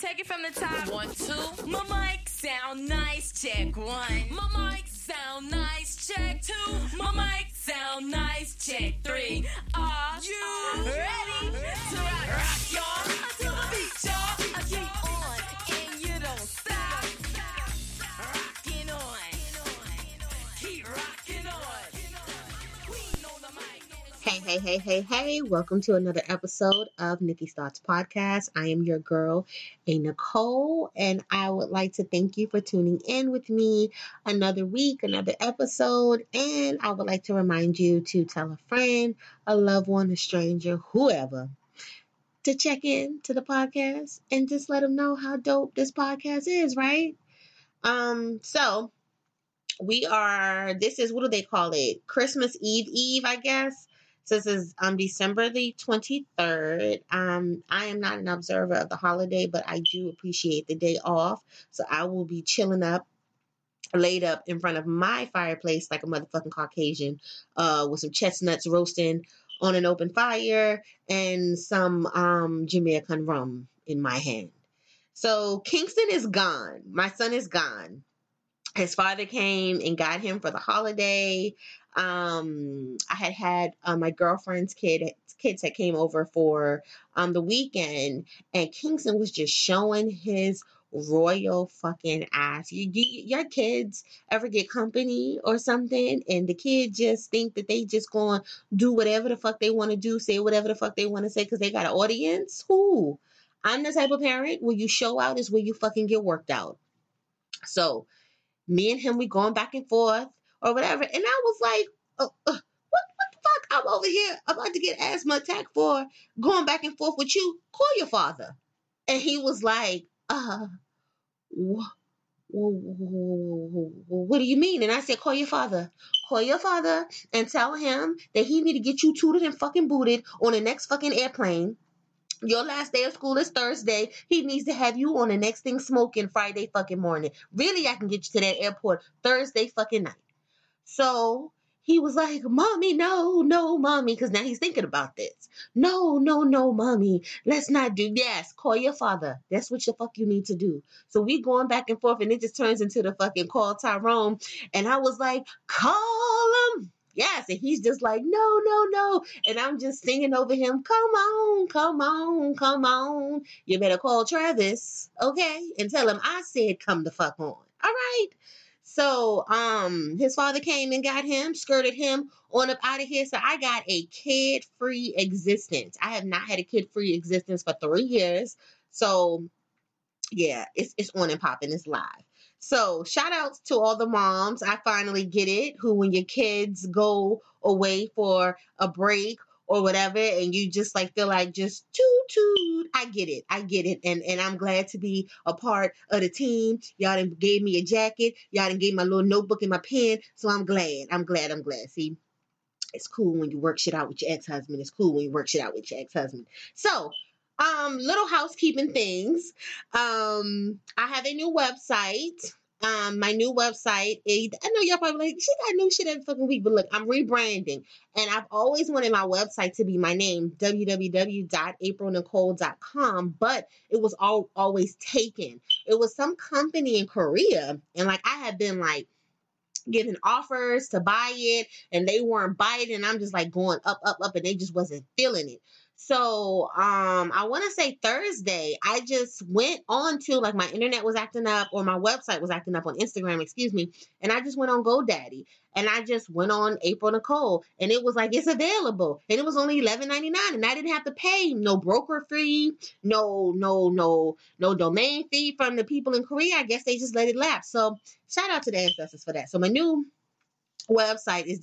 take it from the top. One, two. My mic sound nice, check one. My mic sound nice, check two. My mic sound nice, check three. Are you ready to rock, rock y'all? Hey, hey, hey, hey. Welcome to another episode of Nikki's Thoughts Podcast. I am your girl, A Nicole, and I would like to thank you for tuning in with me another week, another episode. And I would like to remind you to tell a friend, a loved one, a stranger, whoever, to check in to the podcast and just let them know how dope this podcast is, right? Um, so we are this is what do they call it? Christmas Eve Eve, I guess. So this is um December the 23rd. Um I am not an observer of the holiday, but I do appreciate the day off. So I will be chilling up laid up in front of my fireplace like a motherfucking Caucasian, uh, with some chestnuts roasting on an open fire and some um Jamaican rum in my hand. So Kingston is gone. My son is gone his father came and got him for the holiday. Um, I had had uh, my girlfriend's kid kids that came over for um the weekend, and Kingston was just showing his royal fucking ass. You, you your kids ever get company or something, and the kids just think that they just going do whatever the fuck they want to do, say whatever the fuck they want to say because they got an audience. Who? I'm the type of parent where you show out is where you fucking get worked out. So me and him we going back and forth or whatever. And i was like oh, uh, what, what the fuck? I'm over here about to get asthma attack for going back and forth with you. Call your father. And he was like uh wh- wh- wh- what do you mean? And i said call your father. Call your father and tell him that he need to get you tooted and fucking booted on the next fucking airplane. Your last day of school is Thursday. He needs to have you on the next thing smoking Friday fucking morning. Really, I can get you to that airport Thursday fucking night. So he was like, Mommy, no, no, Mommy, because now he's thinking about this. No, no, no, Mommy, let's not do Yes, call your father. That's what the fuck you need to do. So we going back and forth, and it just turns into the fucking call Tyrone. And I was like, Call him. Yes, and he's just like, no, no, no. And I'm just singing over him, come on, come on, come on. You better call Travis, okay? And tell him I said come the fuck on. All right. So um his father came and got him, skirted him on up out of here. So I got a kid-free existence. I have not had a kid-free existence for three years. So yeah, it's it's on and popping, it's live. So shout outs to all the moms. I finally get it. Who when your kids go away for a break or whatever, and you just like feel like just toot toot. I get it. I get it. And and I'm glad to be a part of the team. Y'all done gave me a jacket. Y'all done gave my little notebook and my pen. So I'm glad. I'm glad. I'm glad. See, it's cool when you work shit out with your ex-husband. It's cool when you work shit out with your ex-husband. So um, little housekeeping things. Um, I have a new website. Um, my new website is, I know y'all probably like, she got new shit every fucking week, but look, I'm rebranding. And I've always wanted my website to be my name, www.aprilnichole.com, but it was all always taken. It was some company in Korea, and like I had been like giving offers to buy it, and they weren't buying, and I'm just like going up, up, up, and they just wasn't feeling it. So um I want to say Thursday, I just went on to like my internet was acting up or my website was acting up on Instagram, excuse me, and I just went on GoDaddy and I just went on April Nichole and it was like it's available and it was only eleven ninety nine and I didn't have to pay no broker fee, no no no no domain fee from the people in Korea. I guess they just let it lapse. So shout out to the ancestors for that. So my new website is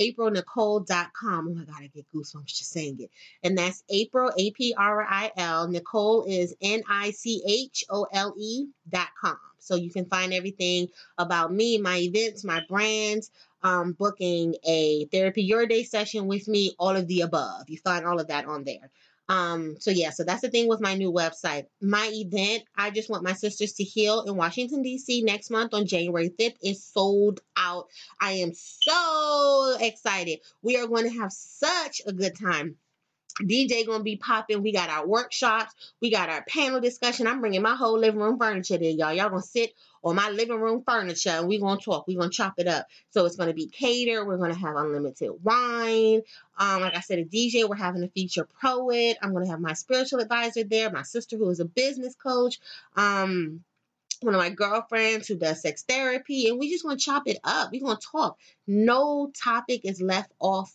www.aprilnichole.com. Oh my God, I get goosebumps just saying it. And that's April, A P R I L. Nichole is N I C H O L E dot com. So you can find everything about me, my events, my brands, um, booking a therapy your day session with me, all of the above. You find all of that on there. Um, so yeah, so that's the thing with my new website. My event, I just want my sisters to heal in Washington DC next month on January 5th is sold out. I am so excited. We are going to have such a good time. DJ gonna be popping. We got our workshops. We got our panel discussion. I'm bringing my whole living room furniture there, y'all. Y'all gonna sit on my living room furniture and we gonna talk. We gonna chop it up. So it's gonna be catered. We're gonna have unlimited wine. Um, like I said, a DJ. We're having a feature poet. I'm gonna have my spiritual advisor there. My sister who is a business coach. Um, one of my girlfriends who does sex therapy, and we just want to chop it up. We're going to talk. No topic is left off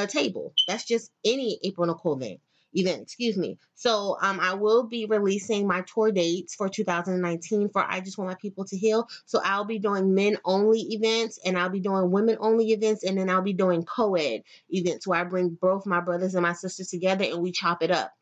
the table. That's just any April Nichole event. Event, excuse me. So, um, I will be releasing my tour dates for 2019 for I Just Want My People to Heal. So, I'll be doing men only events and I'll be doing women only events and then I'll be doing co ed events where I bring both my brothers and my sisters together and we chop it up.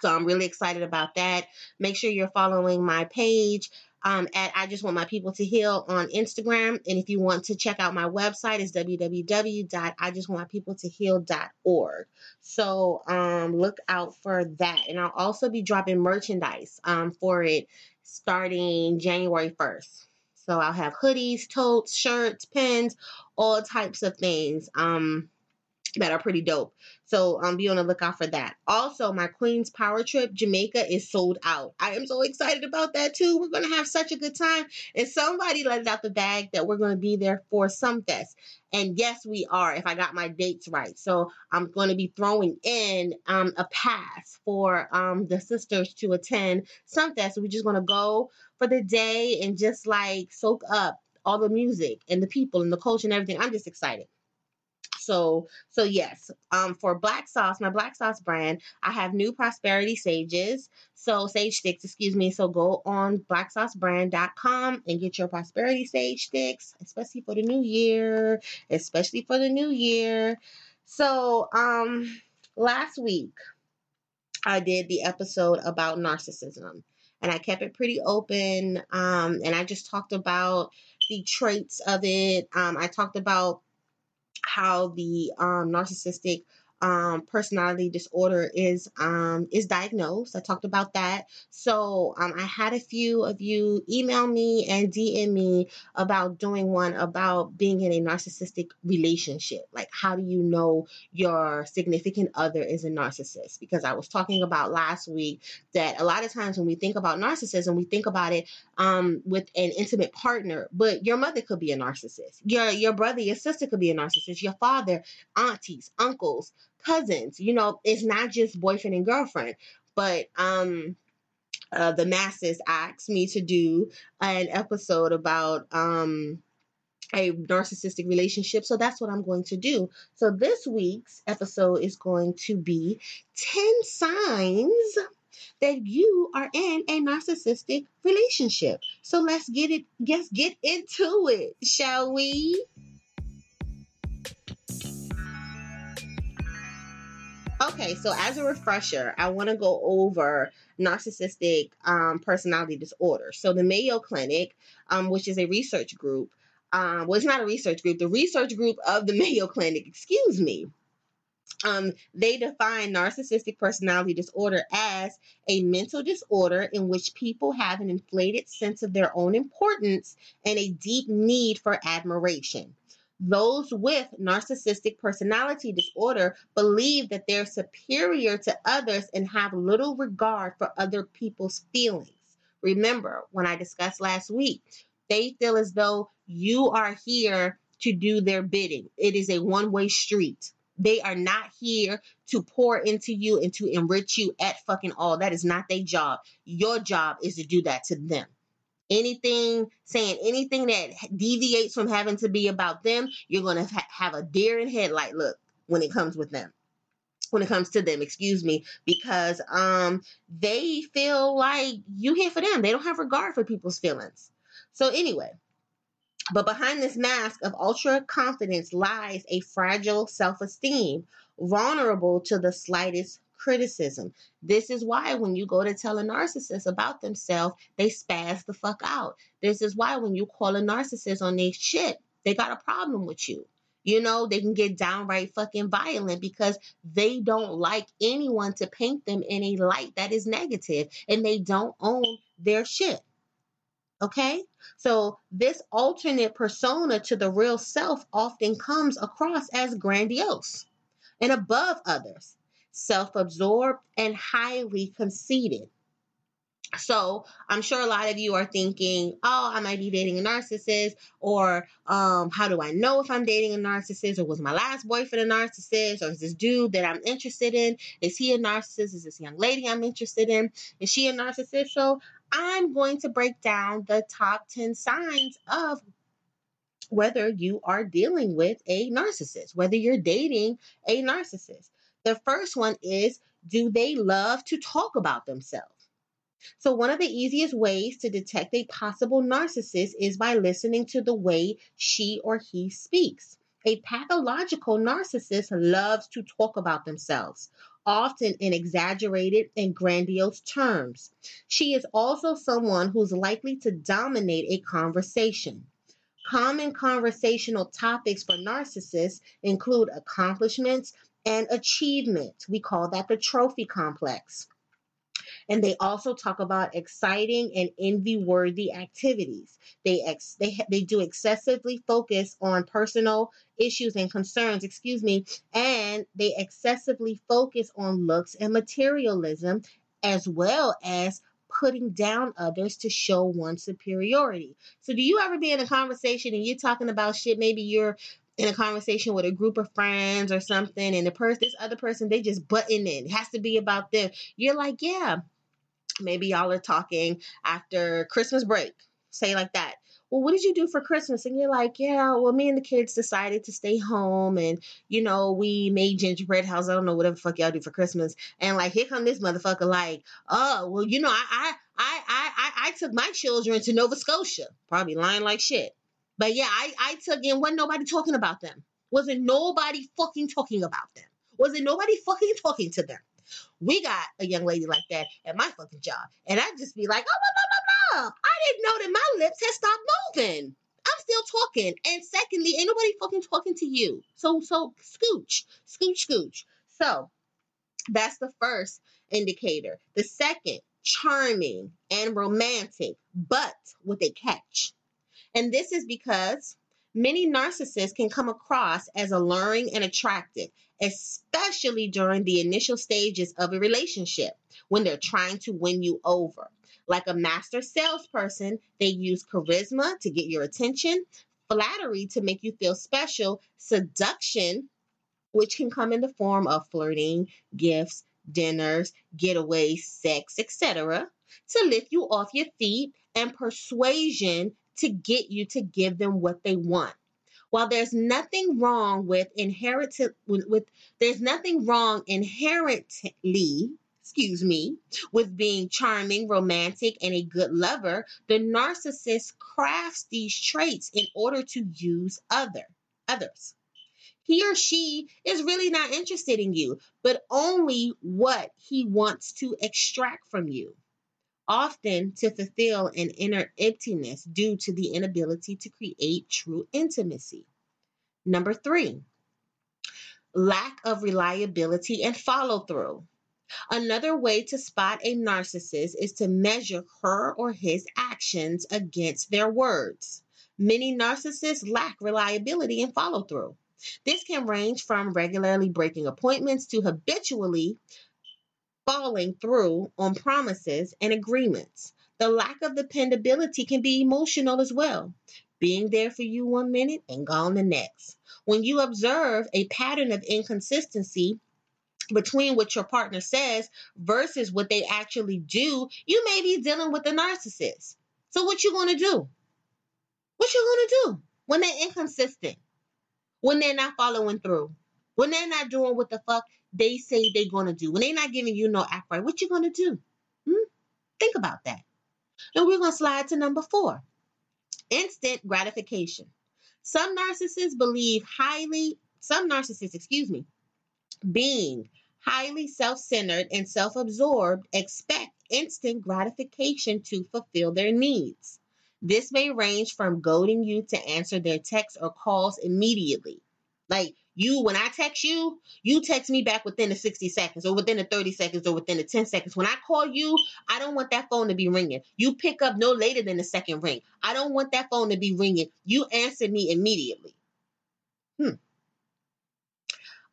So I'm really excited about that. Make sure you're following my page um, at I Just Want My People to Heal on Instagram. And if you want to check out my website, it's www.ijustwantmypeopletoheal.org. So um, look out for that. And I'll also be dropping merchandise um, for it starting January 1st. So I'll have hoodies, totes, shirts, pins, all types of things. Um, that are pretty dope. So um, be on the lookout for that. Also, my Queen's Power Trip Jamaica is sold out. I am so excited about that too. We're gonna have such a good time. And somebody let it out the bag that we're gonna be there for Sumfest. And yes, we are. If I got my dates right, so I'm to be throwing in um, a pass for um, the sisters to attend Sumfest. So we're just to go for the day and just like soak up all the music and the people and the culture and everything. I'm just excited. So so yes, um, for black sauce, my black sauce brand, I have new prosperity sages. So sage sticks, excuse me. So go on blacksaucebrand.com and get your prosperity sage sticks, especially for the new year, especially for the new year. So um last week I did the episode about narcissism and I kept it pretty open. Um, and I just talked about the traits of it. Um, I talked about how the um, narcissistic um, personality disorder is um, is diagnosed. I talked about that. So um, I had a few of you email me and DM me about doing one about being in a narcissistic relationship. Like, how do you know your significant other is a narcissist? Because I was talking about last week that a lot of times when we think about narcissism, we think about it um, with an intimate partner, but your mother could be a narcissist. Your your brother, your sister could be a narcissist. Your father, aunties, uncles cousins. You know, it's not just boyfriend and girlfriend, but um uh, the masses asked me to do an episode about um a narcissistic relationship. So that's what I'm going to do. So this week's episode is going to be 10 signs that you are in a narcissistic relationship. So let's get it, let's get into it, shall we? Okay, so as a refresher, I want to go over narcissistic um, personality disorder. So the Mayo Clinic, um, which is a research group, um, well, it's not a research group, the research group of the Mayo Clinic, excuse me, um, they define narcissistic personality disorder as a mental disorder in which people have an inflated sense of their own importance and a deep need for admiration. Those with narcissistic personality disorder believe that they're superior to others and have little regard for other people's feelings. Remember, when I discussed last week, they feel as though you are here to do their bidding. It is a one way street. They are not here to pour into you and to enrich you at fucking all. That is not their job. Your job is to do that to them anything saying anything that deviates from having to be about them you're going to ha- have a deer in headlight look when it comes with them. When it comes to them excuse me because um they feel like you here for them. They don't have regard for people's feelings. So anyway but behind this mask of ultra confidence lies a fragile self-esteem vulnerable to the slightest criticism. This is why when you go to tell a narcissist about themselves, they spaz the fuck out. This is why when you call a narcissist on their shit, they got a problem with you. You know, they can get downright fucking violent because they don't like anyone to paint them in a light that is negative and they don't own their shit. Okay? So, this alternate persona to the real self often comes across as grandiose and above others self absorbed, and highly conceited. So I'm sure a lot of you are thinking, oh, I might be dating a narcissist, or um, how do I know if I'm dating a narcissist, or was my last boyfriend a narcissist, or is this dude that I'm interested in, is he a narcissist? Is this young lady I'm interested in, is she a narcissist? So I'm going to break down the top 10 signs of whether you are dealing with a narcissist, whether you're dating a narcissist. The first one is, do they love to talk about themselves? So, one of the easiest ways to detect a possible narcissist is by listening to the way she or he speaks. A pathological narcissist loves to talk about themselves, often in exaggerated and grandiose terms. She is also someone who's likely to dominate a conversation. Common conversational topics for narcissists include accomplishments and achievement. We call that the trophy complex. And they also talk about exciting and envy-worthy activities. They ex- they they do excessively focus on personal issues and concerns, excuse me, and they excessively focus on looks and materialism as well as putting down others to show one superiority. So do you ever be in a conversation and you're talking about shit maybe you're in a conversation with a group of friends or something and the person this other person they just button in it has to be about them you're like yeah maybe y'all are talking after Christmas break, say like that. Well, what did you do for Christmas? And you're like, yeah, well, me and the kids decided to stay home and, you know, we made gingerbread house. I don't know whatever fuck y'all do for Christmas. And like, here come this motherfucker like, oh, well, you know, I, I, I, I, I took my children to Nova Scotia. Probably lying like shit. But yeah, I, I took in, wasn't nobody talking about them. Wasn't nobody fucking talking about them. Wasn't nobody fucking talking to them. We got a young lady like that at my fucking job. And I'd just be like, oh, blah, blah, blah, blah. I didn't know that my lips had stopped moving. I'm still talking. And secondly, ain't nobody fucking talking to you. So, so scooch, scooch, scooch. So that's the first indicator. The second, charming and romantic, but with a catch. And this is because many narcissists can come across as alluring and attractive, especially during the initial stages of a relationship when they're trying to win you over. Like a master salesperson, they use charisma to get your attention, flattery to make you feel special, seduction, which can come in the form of flirting, gifts, dinners, getaways, sex, etc., to lift you off your feet, and persuasion to get you to give them what they want. While there's nothing wrong with inherited with, with there's nothing wrong inherently excuse me, with being charming, romantic, and a good lover, the narcissist crafts these traits in order to use other others. He or she is really not interested in you, but only what he wants to extract from you often to fulfill an inner emptiness due to the inability to create true intimacy. Number three, lack of reliability and follow through. Another way to spot a narcissist is to measure her or his actions against their words. Many narcissists lack reliability and follow through. This can range from regularly breaking appointments to habitually following through on promises and agreements. The lack of dependability can be emotional as well, being there for you one minute and gone the next. When you observe a pattern of inconsistency between what your partner says versus what they actually do, you may be dealing with a narcissist. So what you going to do? What you going to do when they're inconsistent? When they're not following through? When they're not doing what the fuck they say they're going to do, when they're not giving you no act right, what you going to do? Hmm? Think about that. And we're going to slide to number four instant gratification. Some narcissists believe highly, some narcissists, excuse me, being highly self centered and self absorbed, expect instant gratification to fulfill their needs. This may range from goading you to answer their texts or calls immediately. Like, you, when I text you, you text me back within the 60 seconds or within the 30 seconds or within the 10 seconds. When I call you, I don't want that phone to be ringing. You pick up no later than the second ring. I don't want that phone to be ringing. You answer me immediately. Hmm.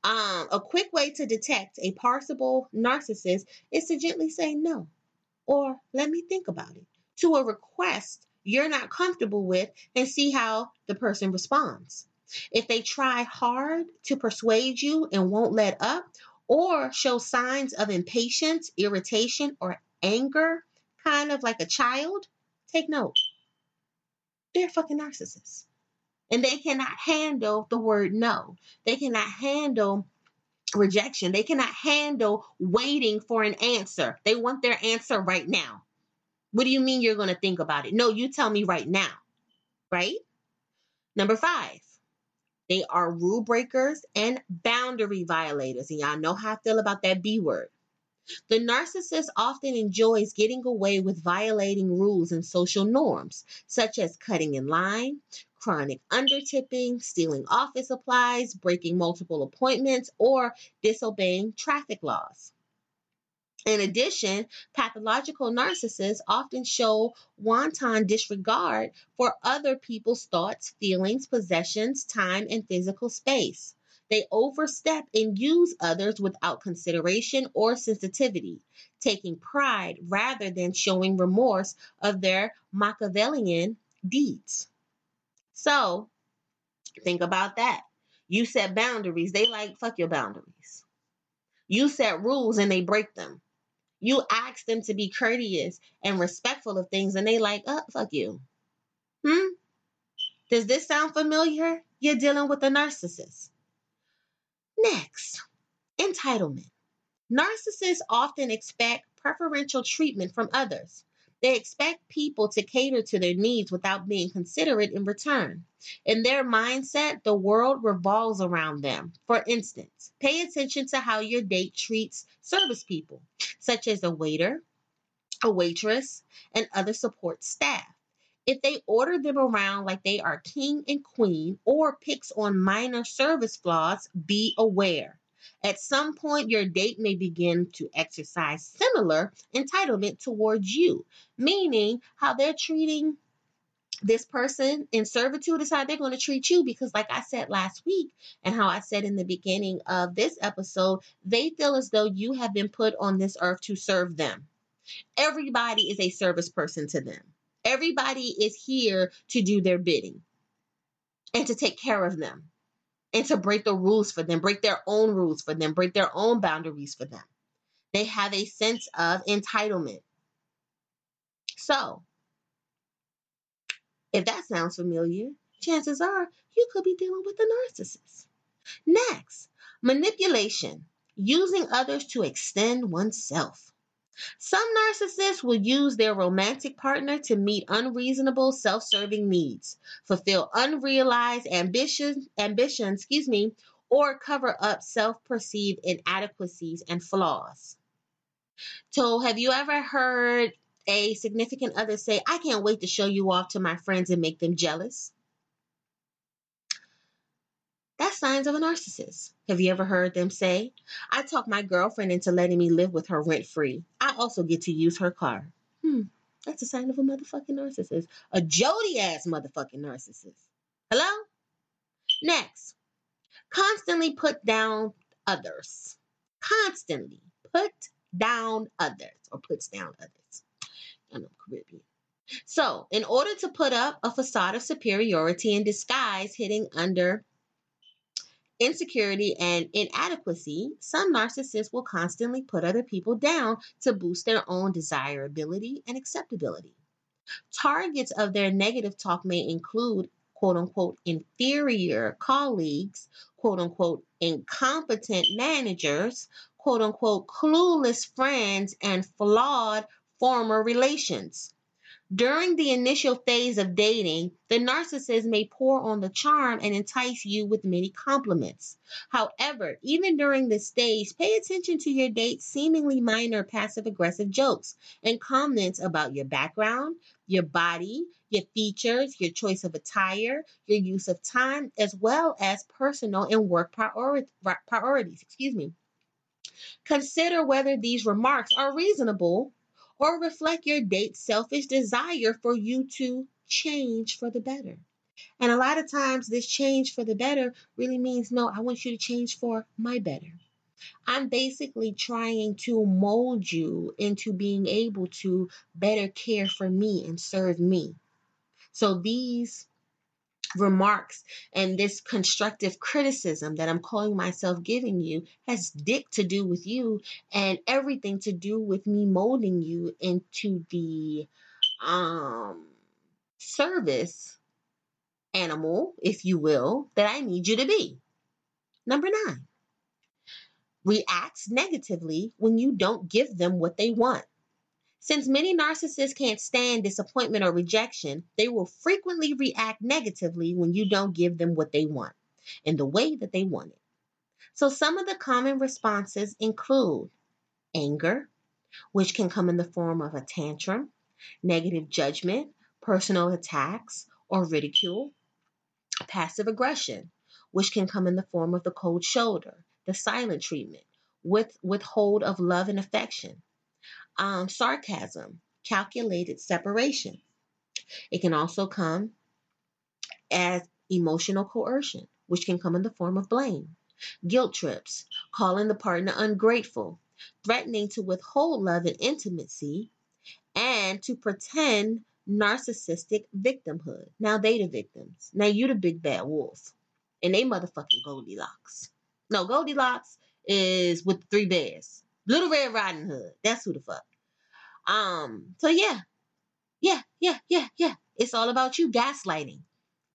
Um, a quick way to detect a possible narcissist is to gently say no or let me think about it to a request you're not comfortable with and see how the person responds. If they try hard to persuade you and won't let up, or show signs of impatience, irritation, or anger, kind of like a child, take note. They're fucking narcissists. And they cannot handle the word no. They cannot handle rejection. They cannot handle waiting for an answer. They want their answer right now. What do you mean you're going to think about it? No, you tell me right now. Right? Number five, they are rule breakers and boundary violators. And y'all know how I feel about that B word. The narcissist often enjoys getting away with violating rules and social norms, such as cutting in line, chronic undertipping, stealing office supplies, breaking multiple appointments, or disobeying traffic laws. In addition, pathological narcissists often show wanton disregard for other people's thoughts, feelings, possessions, time, and physical space. They overstep and use others without consideration or sensitivity, taking pride rather than showing remorse of their Machiavellian deeds. So, think about that. You set boundaries, they like fuck your boundaries. You set rules and they break them. You ask them to be courteous and respectful of things, and they like, oh, fuck you. Hmm? Does this sound familiar? You're dealing with a narcissist. Next, entitlement. Narcissists often expect preferential treatment from others. They expect people to cater to their needs without being considerate in return. In their mindset, the world revolves around them. For instance, pay attention to how your date treats service people, such as a waiter, a waitress, and other support staff. If they order them around like they are king and queen or picks on minor service flaws, be aware. At some point, your date may begin to exercise similar entitlement towards you, meaning how they're treating this person in servitude is how they're going to treat you because like i said last week and how i said in the beginning of this episode they feel as though you have been put on this earth to serve them. Everybody is a service person to them. Everybody is here to do their bidding and to take care of them and to break the rules for them, break their own rules for them, break their own boundaries for them. They have a sense of entitlement. So, if that sounds familiar, chances are you could be dealing with a narcissist. Next, manipulation, using others to extend oneself. Some narcissists will use their romantic partner to meet unreasonable self-serving needs, fulfill unrealized ambition, ambition, excuse me, or cover up self-perceived inadequacies and flaws. So, have you ever heard a significant other say, I can't wait to show you off to my friends and make them jealous? That's signs of a narcissist. Have you ever heard them say, I talked my girlfriend into letting me live with her rent free. I also get to use her car. Hmm, that's a sign of a motherfucking narcissist. A Jody ass motherfucking narcissist. Hello? Next, constantly put down others. Constantly put down others or puts down others. I know Caribbean. So, in order to put up a facade of superiority in disguise, hitting under insecurity and inadequacy, some narcissists will constantly put other people down to boost their own desirability and acceptability. Targets of their negative talk may include quote unquote inferior colleagues, quote unquote incompetent managers, quote unquote clueless friends, and flawed former relations. During the initial phase of dating, the narcissist may pour on the charm and entice you with many compliments. However, even during this stage, pay attention to your date's seemingly minor passive aggressive jokes and comments about your background, your body, your features, your choice of attire, your use of time, as well as personal and work priori- priorities. Excuse me. Consider whether these remarks are reasonable or reflect your date's selfish desire for you to change for the better. And a lot of times, this change for the better really means no, I want you to change for my better. I'm basically trying to mold you into being able to better care for me and serve me. So these remarks and this constructive criticism that I'm calling myself giving you has dick to do with you and everything to do with me molding you into the um service animal, if you will, that I need you to be. Number nine, reacts negatively when you don't give them what they want. Since many narcissists can't stand disappointment or rejection, they will frequently react negatively when you don't give them what they want in the way that they want it. So, some of the common responses include anger, which can come in the form of a tantrum, negative judgment, personal attacks, or ridicule, passive aggression, which can come in the form of the cold shoulder, the silent treatment, with withhold of love and affection, um, sarcasm, calculated separation. It can also come as emotional coercion, which can come in the form of blame, guilt trips, calling the partner ungrateful, threatening to withhold love and intimacy, and to pretend narcissistic victimhood. Now they the victims. Now you the big bad wolf. And they motherfucking Goldilocks. No, Goldilocks is with three bears. Little Red Riding Hood. That's who the fuck. Um, so yeah. Yeah, yeah, yeah, yeah. It's all about you gaslighting.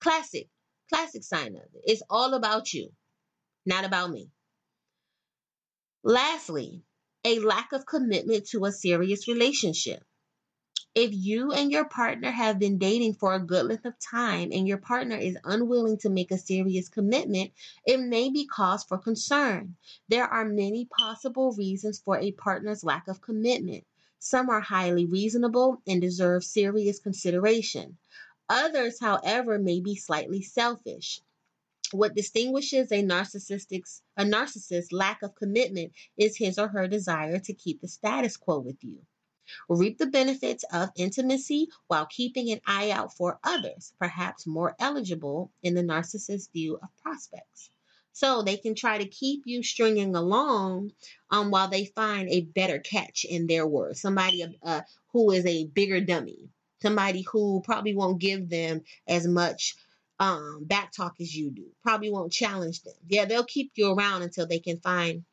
Classic. Classic sign of it. It's all about you, not about me. Lastly, a lack of commitment to a serious relationship. If you and your partner have been dating for a good length of time and your partner is unwilling to make a serious commitment, it may be cause for concern. There are many possible reasons for a partner's lack of commitment. Some are highly reasonable and deserve serious consideration. Others, however, may be slightly selfish. What distinguishes a a narcissist's lack of commitment is his or her desire to keep the status quo with you reap the benefits of intimacy while keeping an eye out for others, perhaps more eligible in the narcissist's view of prospects. So they can try to keep you stringing along um, while they find a better catch in their words. Somebody uh, who is a bigger dummy, somebody who probably won't give them as much um, back talk as you do, probably won't challenge them. Yeah, they'll keep you around until they can find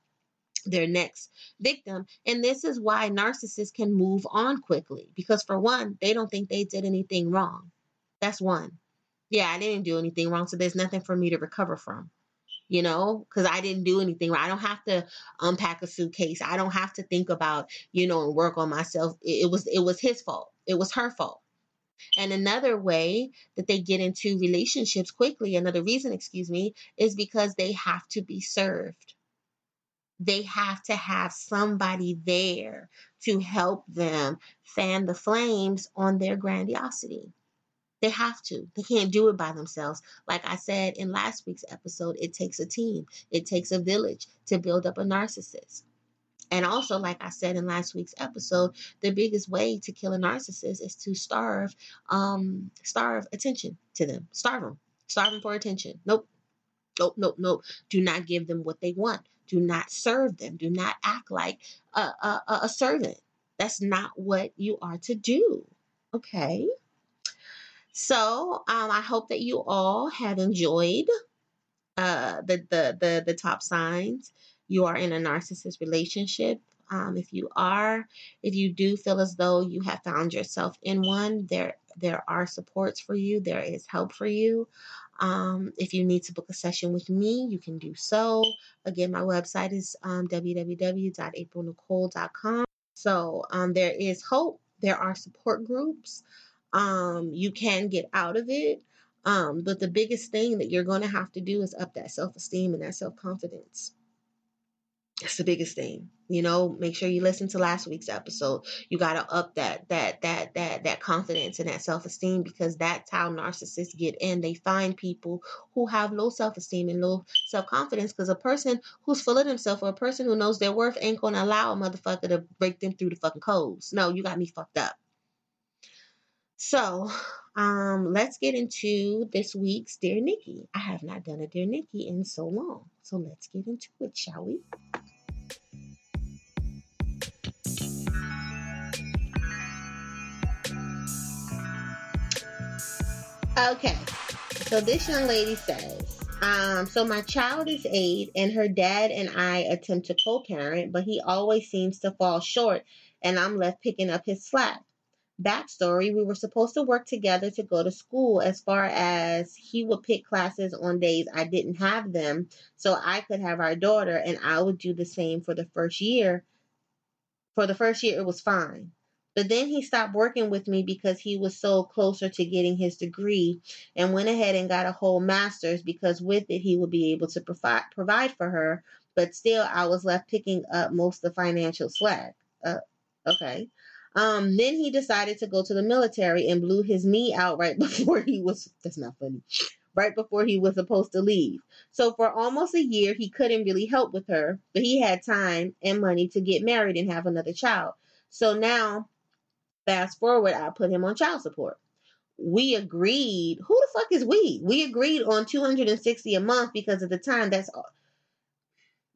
their next victim. And this is why narcissists can move on quickly because, for one, they don't think they did anything wrong. That's one. Yeah, I didn't do anything wrong, so there's nothing for me to recover from. You know, because I didn't do anything wrong. I don't have to unpack a suitcase. I don't have to think about, you know, and work on myself. It, it was it was his fault. It was her fault. And another way that they get into relationships quickly, another reason, excuse me, is because they have to be served they have to have somebody there to help them fan the flames on their grandiosity. They have to. They can't do it by themselves. Like I said in last week's episode, it takes a team, it takes a village to build up a narcissist. And also, like I said in last week's episode, the biggest way to kill a narcissist is to starve, um, starve attention to them. Starve them. Starve them for attention. Nope. Nope, nope, nope. Do not give them what they want. Do not serve them. Do not act like a, a, a servant. That's not what you are to do. Okay. So um, I hope that you all have enjoyed uh, the, the the the top signs. You are in a narcissist relationship. Um, if you are, if you do feel as though you have found yourself in one, there there are supports for you. There is help for you. Um, if you need to book a session with me, you can do so. Again, my website is um, www.aprilnichole.com. So um, there is hope. There are support groups. Um, you can get out of it. Um, but the biggest thing that you're going to have to do is up that self esteem and that self confidence. That's the biggest thing. You know, make sure you listen to last week's episode. You got to up that that that that that confidence and that self-esteem because that's how narcissists get in. They find people who have low self-esteem and low self-confidence because a person who's full of themselves or a person who knows their worth ain't to allow a motherfucker to break them through the fucking codes. No, you got me fucked up. So, um, let's get into this week's Dear Nikki. I have not done a Dear Nikki in so long. So let's get into it, shall we? Okay, so this young lady says, um, so my child is eight, and her dad and I attempt to co-parent, but he always seems to fall short, and I'm left picking up his slack. Backstory: We were supposed to work together to go to school. As far as he would pick classes on days I didn't have them, so I could have our daughter, and I would do the same for the first year. For the first year, it was fine. But then he stopped working with me because he was so closer to getting his degree and went ahead and got a whole master's because with it he would be able to provide provide for her. But still, I was left picking up most of the financial slack. Uh, okay. Um, then he decided to go to the military and blew his knee out right before he was. That's not funny. Right before he was supposed to leave. So for almost a year, he couldn't really help with her, but he had time and money to get married and have another child. So now Fast forward, I put him on child support. We agreed. Who the fuck is we? We agreed on 260 a month because at the time that's all,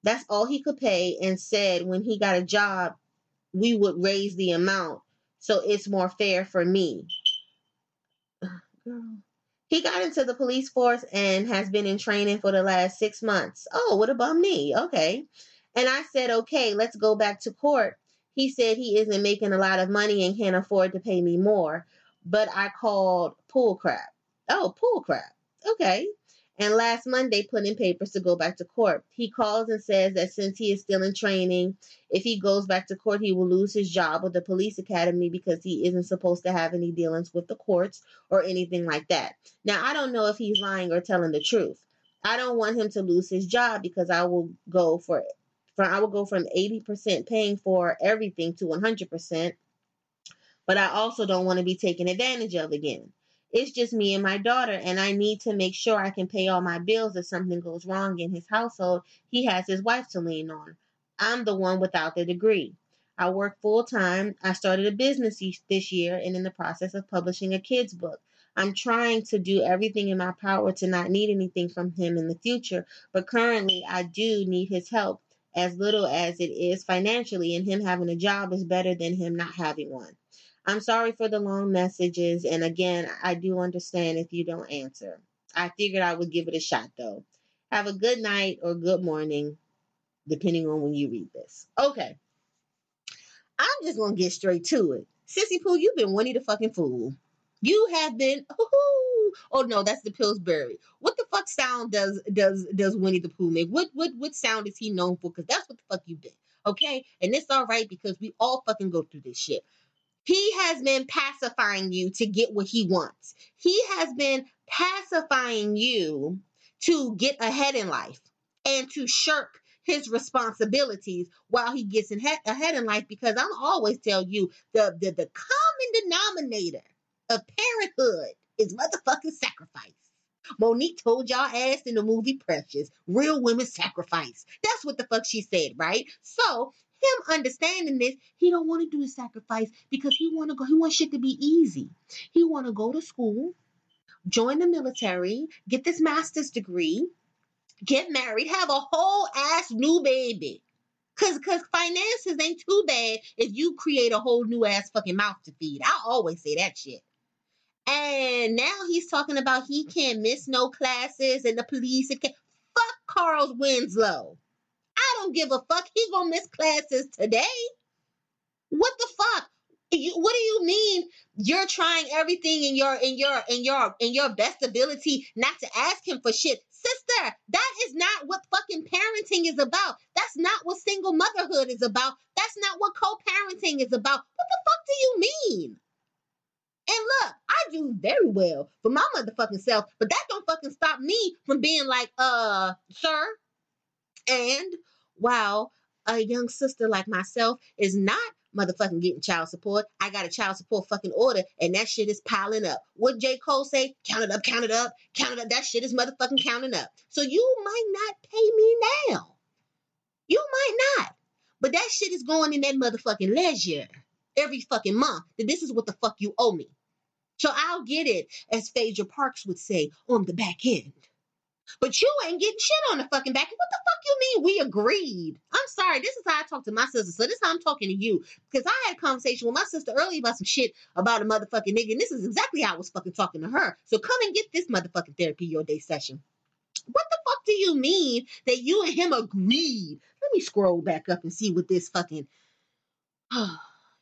that's all he could pay and said when he got a job we would raise the amount so it's more fair for me. Girl. He got into the police force and has been in training for the last six months. Oh, what a bum knee. Okay. And I said, okay, let's go back to court he said he isn't making a lot of money and can't afford to pay me more. But I called pool crap. Oh, pool crap. Okay. And last Monday put in papers to go back to court. He calls and says that since he is still in training, if he goes back to court, he will lose his job with the police academy because he isn't supposed to have any dealings with the courts or anything like that. Now, I don't know if he's lying or telling the truth. I don't want him to lose his job because I will go for from I would go from 80% paying for everything to 100%, but I also don't want to be taken advantage of again. It's just me and my daughter, and I need to make sure I can pay all my bills if something goes wrong in his household. He has his wife to lean on. I'm the one without the degree. I work full time. I started a business this year and in the process of publishing a kid's book. I'm trying to do everything in my power to not need anything from him in the future, but currently I do need his help as little as it is financially, and him having a job is better than him not having one. I'm sorry for the long messages, and again, I do understand if you don't answer. I figured I would give it a shot though. Have a good night or good morning, depending on when you read this. Okay. I'm just gonna get straight to it. Sissy Pooh, you've been Winnie the fucking fool. You have been. Oh no, that's the Pillsbury. What the fuck sound does does does Winnie the Pooh make? What what what sound is he known for? Because that's what the fuck you did. Okay, and it's all right because we all fucking go through this shit. He has been pacifying you to get what he wants. He has been pacifying you to get ahead in life and to shirk his responsibilities while he gets in he- ahead in life because I'm always tell you the, the the common denominator of parenthood is motherfucking sacrifice. Mo'Nique told y'all ass in the movie Precious, real women sacrifice. That's what the fuck she said, right? So him understanding this, he don't want to do the sacrifice because he want to go. He wants shit to be easy. He want to go to school, join the military, get this master's degree, get married, have a whole ass new baby. Cause, cause finances ain't too bad if you create a whole new ass fucking mouth to feed. I always say that shit. And now he's talking about he can't miss no classes and the police can fuck Carl Winslow. I don't give a fuck. He gonna miss classes today. What the fuck? You, what do you mean you're trying everything in your in your in your in your best ability not to ask him for shit? Sister, that is not what fucking parenting is about. That's not what single motherhood is about. That's not what co-parenting is about. What the fuck do you mean? And look, I do very well for my motherfucking self, but that don't fucking stop me from being like, uh, sir. And while a young sister like myself is not motherfucking getting child support, I got a child support fucking order, and that shit is piling up. What J. Cole say? Count it up, count it up, count it up. That shit is motherfucking counting up. So you might not pay me now. You might not. But that shit is going in that motherfucking ledger every fucking month. That this is what the fuck you owe me. So I'll get it, as Phaedra Parks would say, on the back end. But you ain't getting shit on the fucking back. end. What the fuck you mean we agreed? I'm sorry. This is how I talk to my sister. So this is how I'm talking to you. Because I had a conversation with my sister earlier about some shit about a motherfucking nigga. And this is exactly how I was fucking talking to her. So come and get this motherfucking therapy your day session. What the fuck do you mean that you and him agreed? Let me scroll back up and see what this fucking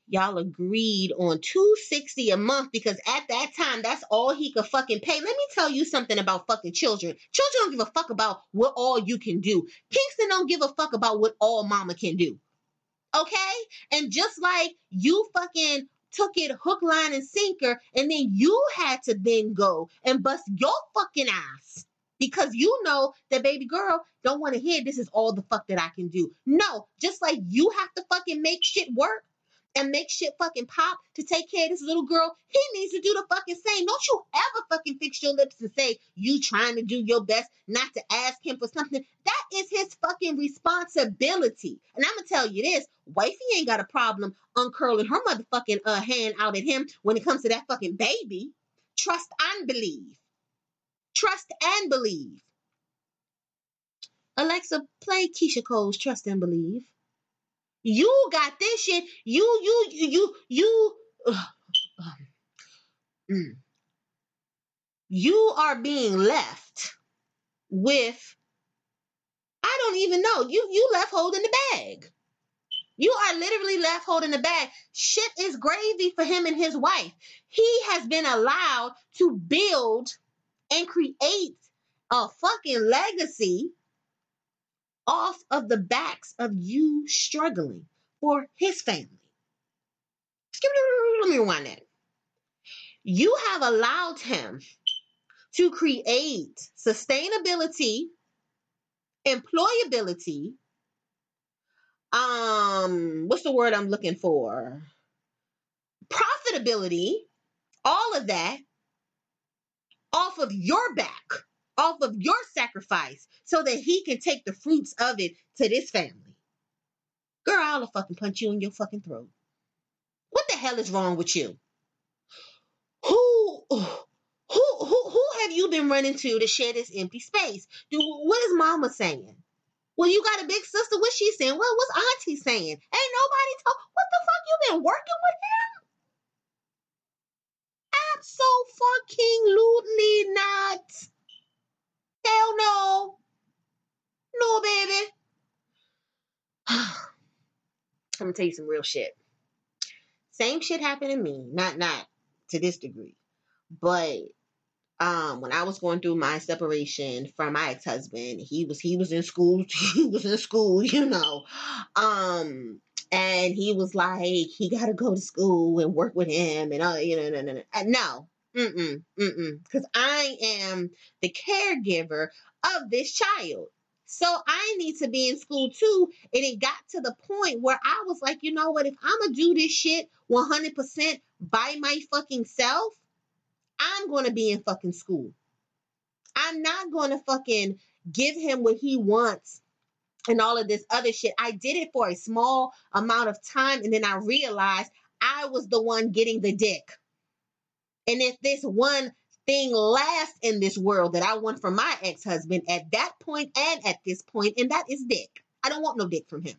y'all agreed on 260 a month because at that time that's all he could fucking pay. Let me tell you something about fucking children. Children don't give a fuck about what all you can do. Kingston don't give a fuck about what all mama can do. Okay? And just like you fucking took it hook, line, and sinker, and then you had to then go and bust your fucking ass because you know that baby girl don't want to hear this is all the fuck that I can do. No, just like you have to fucking make shit work and make shit fucking pop to take care of this little girl, he needs to do the fucking same. Don't you ever fucking fix your lips and say you trying to do your best not to ask him for something. That is his fucking responsibility. And I'm gonna tell you this, wifey ain't got a problem uncurling her motherfucking uh, hand out at him when it comes to that fucking baby. Trust and believe. Trust and believe. Alexa, play Keyshia Cole's Trust and Believe. You got this shit. You, you, you, you, you. um, mm. You are being left with. I don't even know. You, you left holding the bag. You are literally left holding the bag. Shit is gravy for him and his wife. He has been allowed to build and create a fucking legacy off of the backs of you struggling for his family. Let me rewind that. You have allowed him to create sustainability, employability, um, what's the word I'm looking for? Profitability, all of that off of your back, off of your sacrifice, so that he can take the fruits of it to this family. Girl, I'll fucking punch you in your fucking throat. What the hell is wrong with you? Who, who, who, who have you been running to to share this empty space? Do what is Mama saying? Well, you got a big sister. What's she saying? Well, what's Auntie saying? Ain't nobody talk. What the fuck you been working with him? Absolutely not. Hell no. No, baby. I'm gonna tell you some real shit. Same shit happened to me. Not not to this degree. But um when I was going through my separation from my ex-husband, he was he was in school, he was in school, you know. Um and he was like he got to go to school and work with him and uh, you know no no no Uh, no mm-mm mm-mm because i am the caregiver of this child so i need to be in school too and it got to the point where i was like you know what if i'm gonna do this shit 100% by my fucking self i'm gonna be in fucking school i'm not gonna fucking give him what he wants and all of this other shit. I did it for a small amount of time and then I realized I was the one getting the dick. And if this one thing last in this world that I want from my ex husband at that point and at this point, and that is dick. I don't want no dick from him.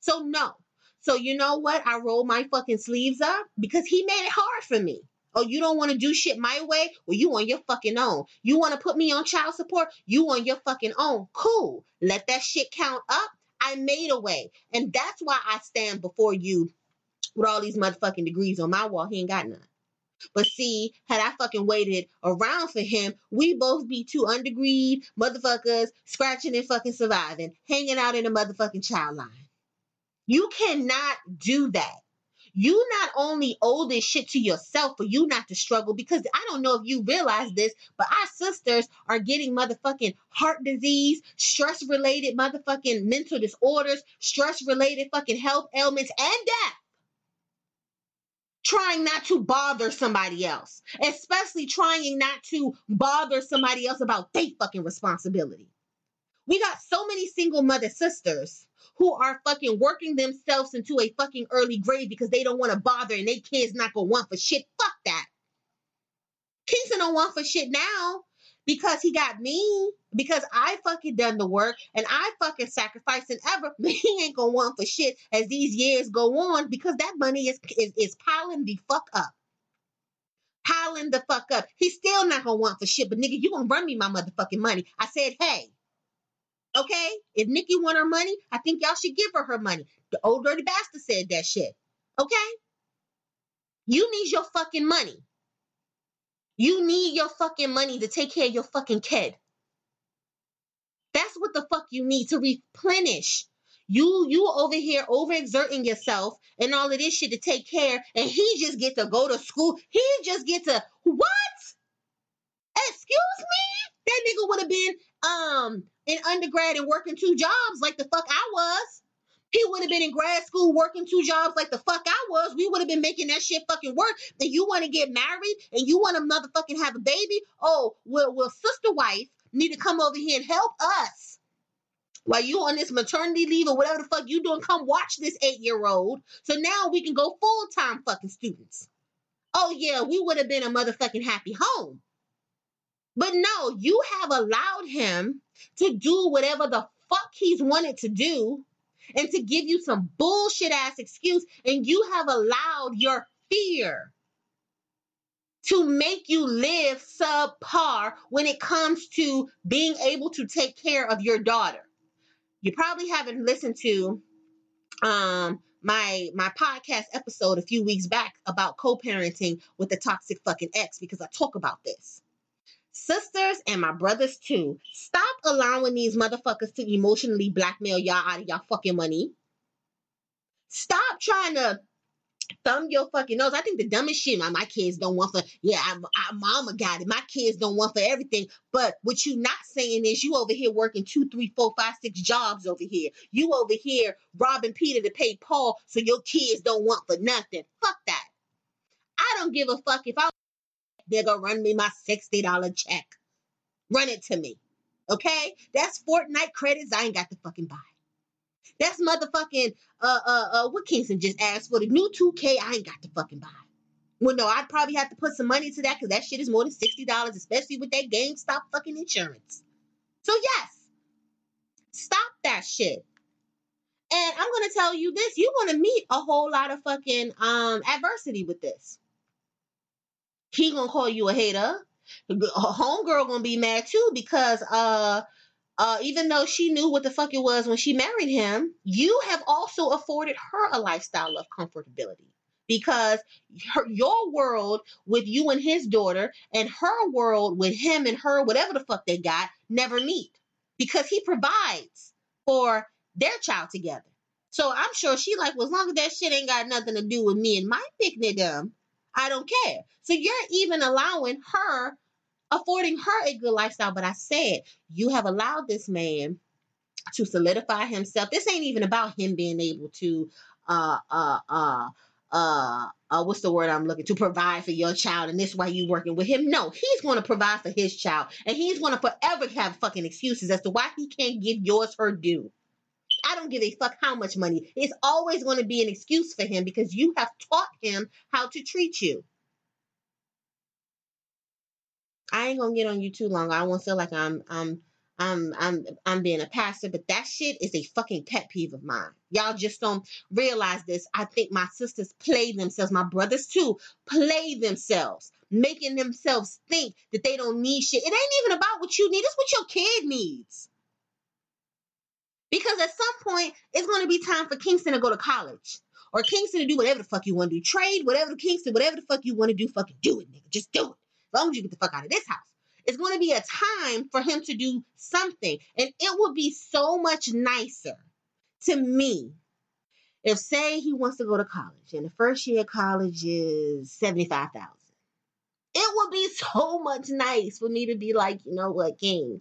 So, no. So, you know what? I roll my fucking sleeves up because he made it hard for me. Oh, you don't want to do shit my way? Well, you on your fucking own. You want to put me on child support? You on your fucking own. Cool. Let that shit count up. I made a way. And that's why I stand before you with all these motherfucking degrees on my wall. He ain't got none. But see, had I fucking waited around for him, we both be two undergreed motherfuckers scratching and fucking surviving, hanging out in a motherfucking child line. You cannot do that. You not only owe this shit to yourself for you not to struggle, because I don't know if you realize this, but our sisters are getting motherfucking heart disease, stress related motherfucking mental disorders, stress related fucking health ailments, and death trying not to bother somebody else, especially trying not to bother somebody else about their fucking responsibility. We got so many single mother sisters who are fucking working themselves into a fucking early grave because they don't want to bother and they kids not gonna want for shit. Fuck that. Kingston don't want for shit now because he got me. Because I fucking done the work and I fucking sacrificed and ever he ain't gonna want for shit as these years go on because that money is is, is piling the fuck up. Piling the fuck up. He's still not gonna want for shit, but nigga, you gonna run me my motherfucking money. I said, hey, okay, if Nikki want her money, I think y'all should give her her money. The old dirty bastard said that shit. Okay? You need your fucking money. You need your fucking money to take care of your fucking kid. That's what the fuck you need to replenish. You you over here overexerting yourself and all of this shit to take care, and he just get to go to school. He just get to what? Excuse me? That nigga would have been um in undergrad and working two jobs like the fuck I was. He would have been in grad school working two jobs like the fuck I was. We would have been making that shit fucking work. And you want to get married and you want to motherfucking have a baby? Oh, well, well, sister wife need to come over here and help us. While you on this maternity leave or whatever the fuck you doing, come watch this eight year old. So now we can go full time fucking students. Oh yeah, we would have been a motherfucking happy home. But no, you have allowed him to do whatever the fuck he's wanted to do and to give you some bullshit ass excuse. And you have allowed your fear to make you live subpar when it comes to being able to take care of your daughter. You probably haven't listened to um my my podcast episode a few weeks back about co-parenting with a toxic fucking ex because I talk about this. Sisters and my brothers too, stop allowing these motherfuckers to emotionally blackmail y'all out of y'all fucking money. Stop trying to thumb your fucking nose. I think the dumbest shit my, my kids don't want for, yeah, I, I, mama got it. My kids don't want for everything. But what you not saying is you over here working two, three, four, five, six jobs over here. You over here robbing Peter to pay Paul so your kids don't want for nothing. Fuck that. I don't give a fuck if I they're run me my $60 check. Run it to me. Okay? That's Fortnite credits I ain't got to fucking buy. That's motherfucking uh uh uh what Kingston just asked for the new 2K I ain't got to fucking buy. Well, no, I'd probably have to put some money to that because that shit is more than sixty dollars, especially with that GameStop fucking insurance. So yes, stop that shit. And I'm gonna tell you this: you're gonna meet a whole lot of fucking um adversity with this. He gonna call you a hater. Homegirl gonna be mad too because uh uh, even though she knew what the fuck it was when she married him, you have also afforded her a lifestyle of comfortability because her, your world with you and his daughter and her world with him and her, whatever the fuck they got, never meet because he provides for their child together. So I'm sure she like, well, as long as that shit ain't got nothing to do with me and my picnic, um, I don't care. So you're even allowing her affording her a good lifestyle. But I said, you have allowed this man to solidify himself. This ain't even about him being able to uh uh uh uh, uh what's the word I'm looking to provide for your child, and this why you working with him. No, he's going to provide for his child, and he's going to forever have fucking excuses as to why he can't give yours her due. I don't give a fuck how much money. It's always going to be an excuse for him because you have taught him how to treat you. I ain't gonna get on you too long. I don't feel like I'm I'm I'm I'm I'm being a pastor, but that shit is a fucking pet peeve of mine. Y'all just don't realize this. I think my sisters play themselves, my brothers too, play themselves, making themselves think that they don't need shit. It ain't even about what you need, it's what your kid needs. Because at some point, it's gonna be time for Kingston to go to college. Or Kingston to do whatever the fuck you want to do. Trade, whatever the Kingston, whatever the fuck you want to do, fucking do it, nigga. Just do it as long as you get the fuck out of this house. It's going to be a time for him to do something. And it would be so much nicer to me if, say, he wants to go to college and the first year of college is 75000 It would be so much nice for me to be like, you know what, King,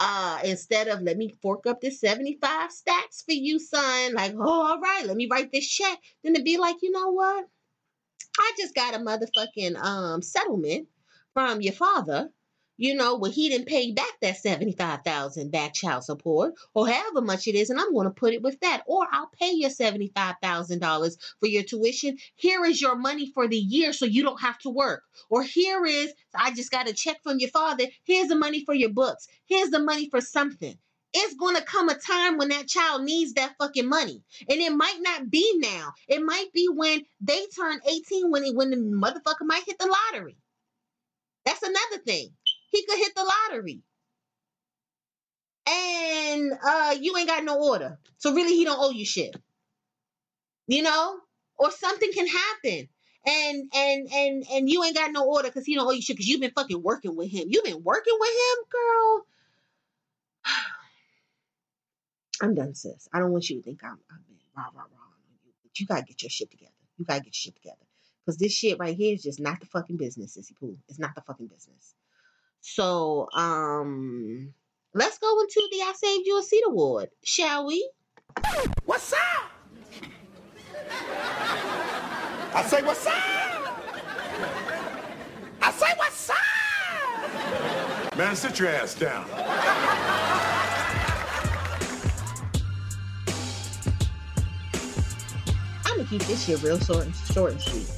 uh, instead of let me fork up this 75 stacks for you, son, like, oh, all right, let me write this check, then to be like, you know what? I just got a motherfucking um settlement from your father you know, well, he didn't pay back that 75000 back child support or however much it is, and I'm going to put it with that. Or I'll pay you $75,000 for your tuition. Here is your money for the year so you don't have to work. Or here is, I just got a check from your father. Here's the money for your books. Here's the money for something. It's going to come a time when that child needs that fucking money. And it might not be now. It might be when they turn 18, when, it, when the motherfucker might hit the lottery. That's another thing he could hit the lottery. And uh you ain't got no order. So really he don't owe you shit. You know? Or something can happen. And and and and you ain't got no order because he don't owe you shit because you've been fucking working with him. You've been working with him, girl. I'm done, sis. I don't want you to think I'm I'm been rah rah rah on you. But you gotta get your shit together. You gotta get your shit together. Because this shit right here is just not the fucking business, Sissy Pooh. It's not the fucking business. So, um, let's go into the I Saved You a Seat Award, shall we? What's up? I say what's up? I say what's up? Man, sit your ass down. I'm gonna keep this shit real short and short and sweet.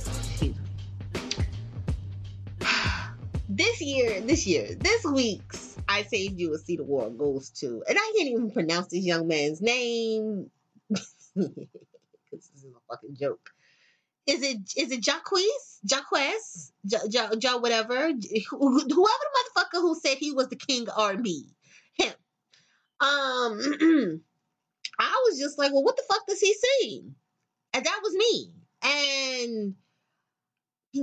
This year, this year, this week's I Saved You a Seat Award goes to, and I can't even pronounce this young man's name. this is a fucking joke. Is it is it Jacquees? Jacquez? Ja, ja, ja, whatever. Whoever the motherfucker who said he was the king of R&B. Him. Um, I was just like, well, what the fuck does he sing? And that was me. And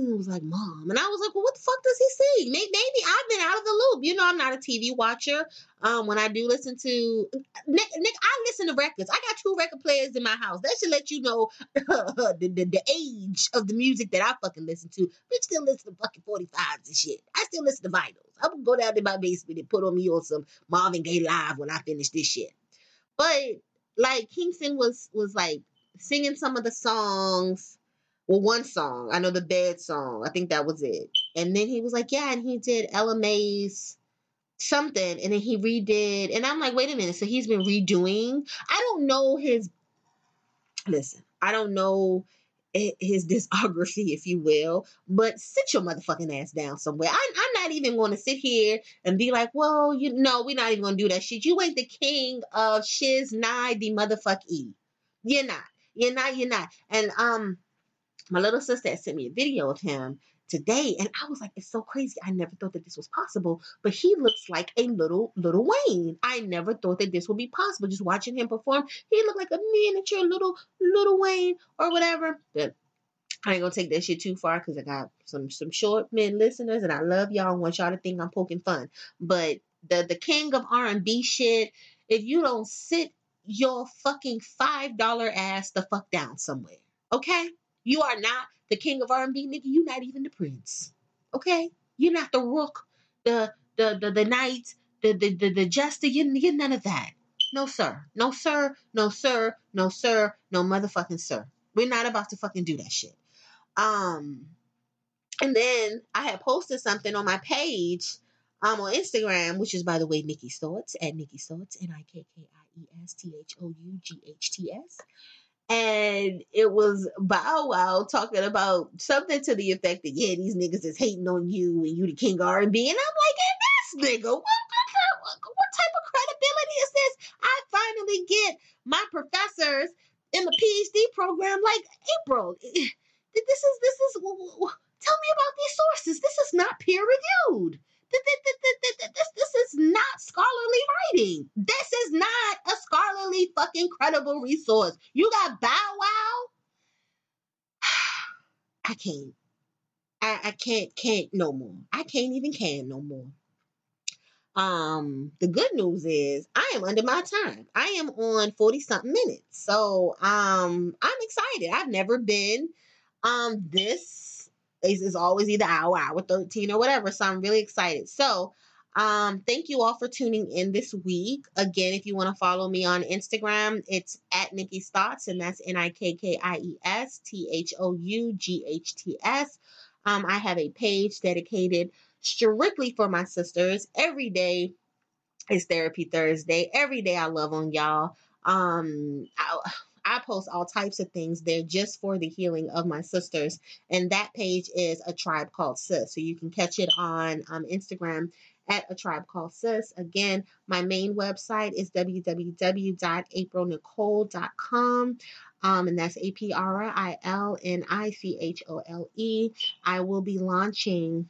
was like, Mom. And I was like, Well, what the fuck does he sing? Maybe, maybe I've been out of the loop. You know, I'm not a TV watcher. Um, when I do listen to Nick, Nick, I listen to records. I got two record players in my house. That should let you know the, the, the age of the music that I fucking listen to. Bitch still listen to fucking 45s and shit. I still listen to vinyls. I would go down to my basement and put on me on some Marvin Gaye live when I finish this shit. But like Kingston was was like singing some of the songs. Well, one song. I know the bed song. I think that was it. And then he was like, yeah, and he did Ella Mai's something, and then he redid. And I'm like, wait a minute. So he's been redoing. I don't know his. Listen, I don't know his discography, if you will, but sit your motherfucking ass down somewhere. I, I'm not even going to sit here and be like, well, you know, we're not even going to do that shit. You ain't the king of shiz nigh the motherfuck e. You're not. You're not. You're not. And um, my little sister had sent me a video of him today and i was like it's so crazy. I never thought that this was possible. But he looks like a little little wayne. I never thought that this would be possible. Just watching him perform he looked like a miniature little little wayne or whatever. But I ain't gonna take that shit too far because I got some some short men listeners and I love y'all and want y'all to think I'm poking fun. But the the king of R and B shit, if you don't sit your fucking five dollar ass the fuck down somewhere, okay? You are not the king of R and B, nigga. You're not even the prince, okay? You're not the rook, the the the, the knight, the the the, the jester. You're, you're none of that. No sir, no sir, no sir, no sir, no motherfucking sir. We're not about to fucking do that shit. Um, and then I had posted something on my page um on Instagram, which is by the way Nikki's Thoughts at Nikki's Thoughts, N I K K I E S T H O U G H T S. And it was Bow Wow talking about something to the effect that yeah, these niggas is hating on you and you the king of R&B. And I'm like, and this nigga, what, what, what type of credibility is this? I finally get my professors in the PhD program like April. Eh, this is this is tell me about these sources. This is not peer reviewed. Th- th- th- th- th- th- This, this is not scholarly writing. This is not a scholarly fucking credible resource. You got Bow Wow. I can't. I, I can't can't no more. I can't even can no more. Um, the good news is I am under my time. I am on 40 something minutes. So um I'm excited. I've never been um this is, always either hour, hour 13 or whatever. So I'm really excited. So um thank you all for tuning in this week. Again, if you want to follow me on Instagram, it's at Nikki's Thoughts, and that's N-I-K-K-I-E-S T-H-O-U-G-H-T-S. Um, I have a page dedicated strictly for my sisters. Every day is therapy Thursday. Every day I love on y'all. Um, I, I post all types of things there just for the healing of my sisters. And that page is a tribe called Sis. So you can catch it on um, Instagram at a tribe called sis again my main website is www.aprilnichole.com um, and that's a-p-r-i-l-n-i-c-h-o-l-e i will be launching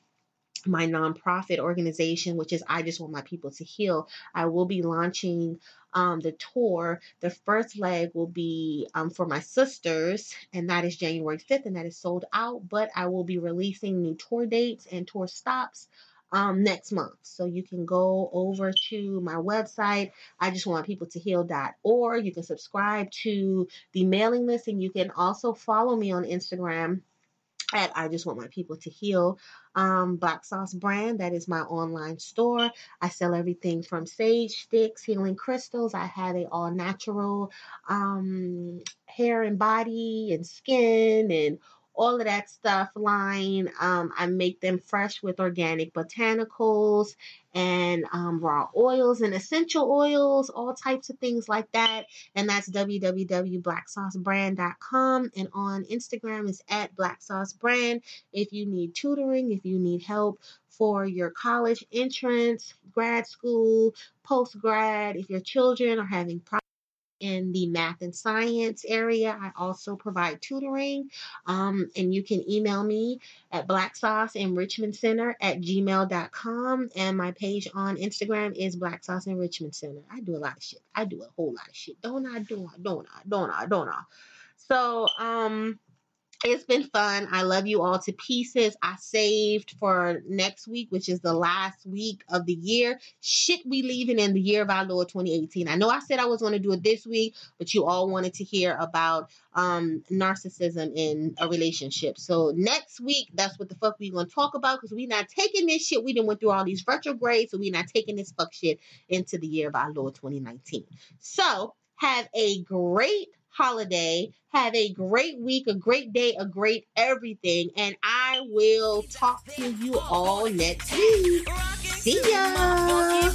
my nonprofit organization, which is I Just Want My People to Heal. I will be launching um, the tour. The first leg will be um, for my sisters, and that is January 5th, and that is sold out. But I will be releasing new tour dates and tour stops um, next month. So you can go over to my website, I just want people to heal.org. You can subscribe to the mailing list, and you can also follow me on Instagram at I Just Want My People to Heal um, Black Sauce brand. That is my online store. I sell everything from sage sticks, healing crystals. I have a all natural um, hair and body and skin and all of that stuff line. Um, I make them fresh with organic botanicals and um, raw oils and essential oils, all types of things like that. And that's www.blacksaucebrand.com. And on Instagram is at Black Sauce Brand. If you need tutoring, if you need help for your college entrance, grad school, post grad, if your children are having problems in the math and science area. I also provide tutoring. Um, and you can email me at Black Sauce Enrichment Center at gmail.com. And my page on Instagram is Black Sauce Enrichment Center. I do a lot of shit. I do a whole lot of shit. Don't I? Don't I? Don't I? Don't I? Don't I? So, um, it's been fun. I love you all to pieces. I saved for next week, which is the last week of the year. Shit, we leaving in the year of our Lord 2018. I know I said I was going to do it this week, but you all wanted to hear about um, narcissism in a relationship. So next week, that's what the fuck we going to talk about because we not taking this shit. We didn't went through all these retrogrades, so we not taking this fuck shit into the year of our Lord 2019. So have a great holiday. Have a great week, a great day, a great everything. And I will talk to you all next week. See ya.